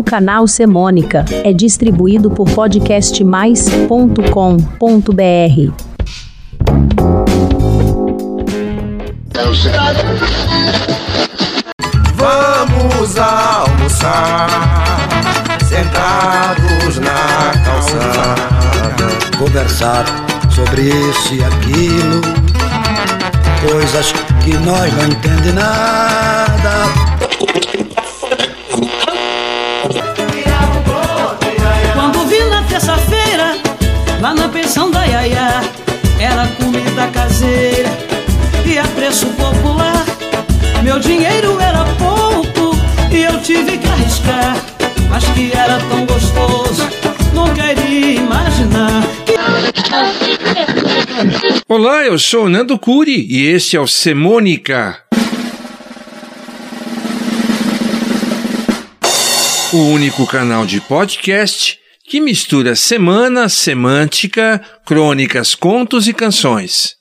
O canal Semônica é distribuído por podcastmais.com.br. Vamos almoçar, sentados na calçada, conversar sobre isso e aquilo, coisas que nós não entendemos nada. Meu dinheiro era pouco e eu tive que arriscar, mas que era tão gostoso, não queria imaginar. Que... Olá, eu sou Nando Curi e este é o Semônica. O único canal de podcast que mistura semana, semântica, crônicas, contos e canções.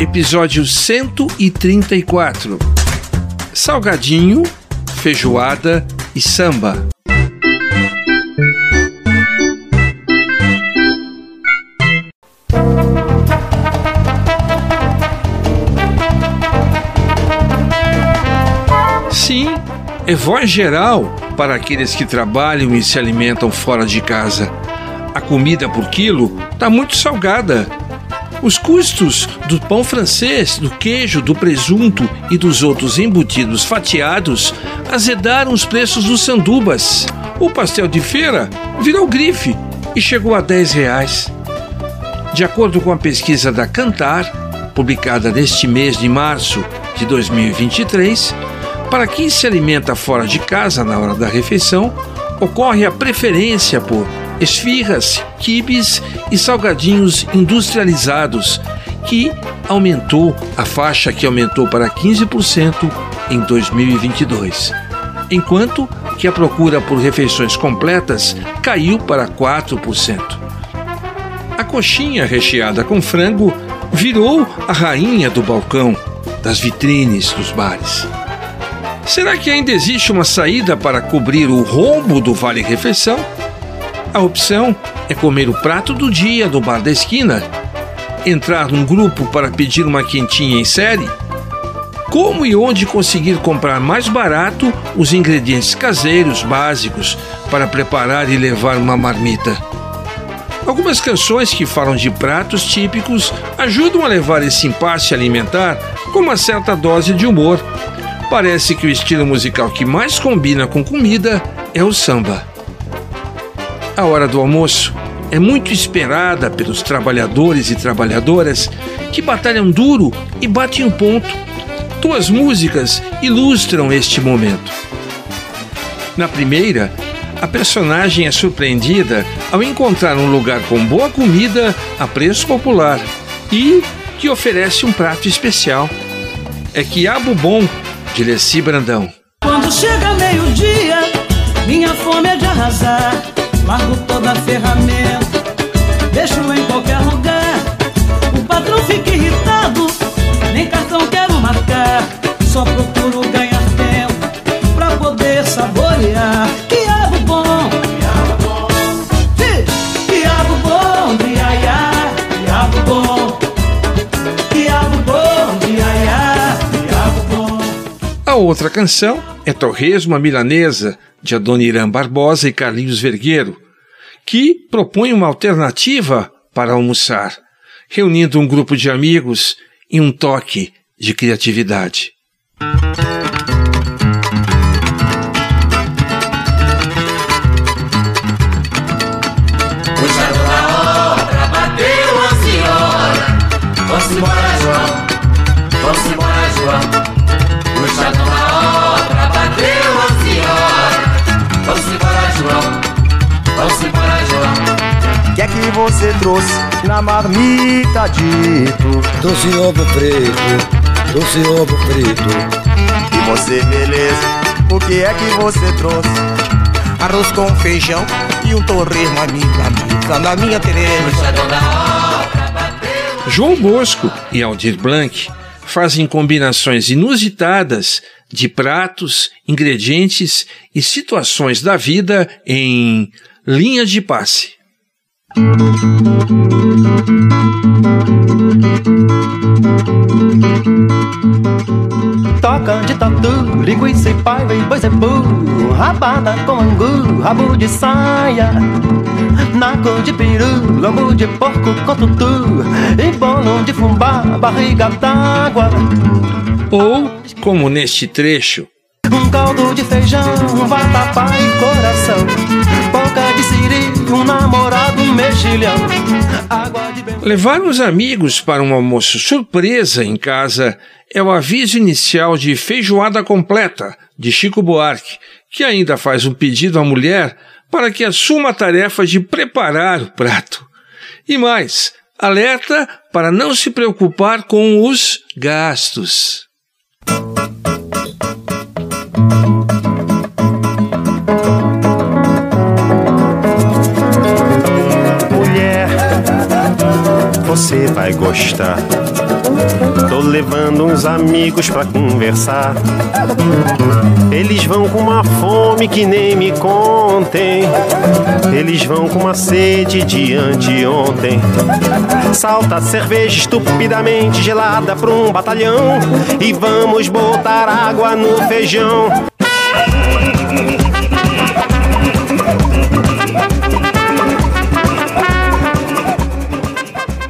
Episódio 134 Salgadinho, Feijoada e Samba. Sim, é voz geral para aqueles que trabalham e se alimentam fora de casa. A comida por quilo está muito salgada. Os custos do pão francês, do queijo, do presunto e dos outros embutidos fatiados azedaram os preços dos sandubas. O pastel de feira virou grife e chegou a 10 reais. De acordo com a pesquisa da Cantar, publicada neste mês de março de 2023, para quem se alimenta fora de casa na hora da refeição, ocorre a preferência por esfirras, quibes e salgadinhos industrializados, que aumentou a faixa que aumentou para 15% em 2022, enquanto que a procura por refeições completas caiu para 4%. A coxinha recheada com frango virou a rainha do balcão, das vitrines dos bares. Será que ainda existe uma saída para cobrir o rombo do Vale Refeição? A opção é comer o prato do dia do bar da esquina, entrar num grupo para pedir uma quentinha em série. Como e onde conseguir comprar mais barato os ingredientes caseiros básicos para preparar e levar uma marmita? Algumas canções que falam de pratos típicos ajudam a levar esse impasse alimentar com uma certa dose de humor. Parece que o estilo musical que mais combina com comida é o samba. A hora do almoço é muito esperada pelos trabalhadores e trabalhadoras que batalham duro e batem um ponto. Duas músicas ilustram este momento. Na primeira, a personagem é surpreendida ao encontrar um lugar com boa comida a preço popular e que oferece um prato especial. É Quiabo Bom, de Leci Brandão. Quando chega meio-dia, minha fome é de arrasar. Largo toda a ferramenta, deixo em qualquer lugar. O patrão fica irritado, nem cartão quero marcar. Só procuro ganhar tempo pra poder saborear. Quiabo bom, quiabo bom, quiabo bom de iaiá, quiabo bom, quiabo bom de iaiá, quiabo bom. A outra canção é Torresmo Milanesa, de Adoniran Barbosa e Carlinhos Vergueiro, que propõe uma alternativa para almoçar, reunindo um grupo de amigos em um toque de criatividade. Você trouxe na marmita dito? Doce ovo preto, doce ovo frito. E você, beleza? O que é que você trouxe? Arroz com feijão e um torresmo amiga, amiga na minha Tereza. João Bosco e Aldir Blanc fazem combinações inusitadas de pratos, ingredientes e situações da vida em Linha de Passe. Toca de tatu, linguiça e paiva e boi zebu Rabada com angu, rabo de saia. Naco de peru, lombo de porco com tutu. E bolo de fubá, barriga d'água. Ou, como neste trecho, um caldo de feijão, vatapá e coração namorado mexilhão. Levar os amigos para um almoço surpresa em casa é o aviso inicial de feijoada completa de Chico Buarque, que ainda faz um pedido à mulher para que assuma a tarefa de preparar o prato. E mais, alerta para não se preocupar com os gastos. Vai gostar. Tô levando uns amigos pra conversar. Eles vão com uma fome que nem me contem. Eles vão com uma sede de anteontem. Salta cerveja estupidamente gelada pra um batalhão. E vamos botar água no feijão.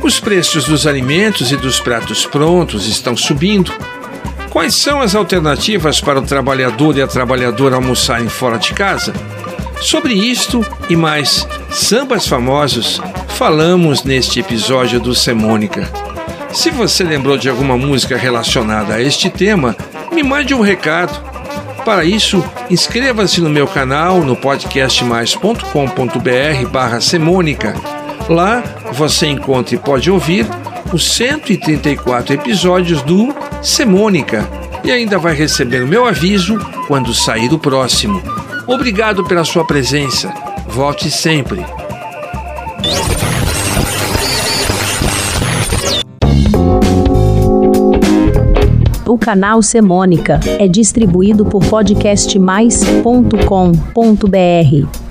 Os preços dos alimentos e dos pratos prontos estão subindo. Quais são as alternativas para o trabalhador e a trabalhadora almoçarem fora de casa? Sobre isto e mais sambas famosos, falamos neste episódio do Semônica. Se você lembrou de alguma música relacionada a este tema, me mande um recado. Para isso, inscreva-se no meu canal no podcastmais.com.br barra Semônica. Lá você encontra e pode ouvir os 134 episódios do Semônica e ainda vai receber o meu aviso quando sair o próximo. Obrigado pela sua presença. Volte sempre. O canal Semônica é distribuído por podcastmais.com.br.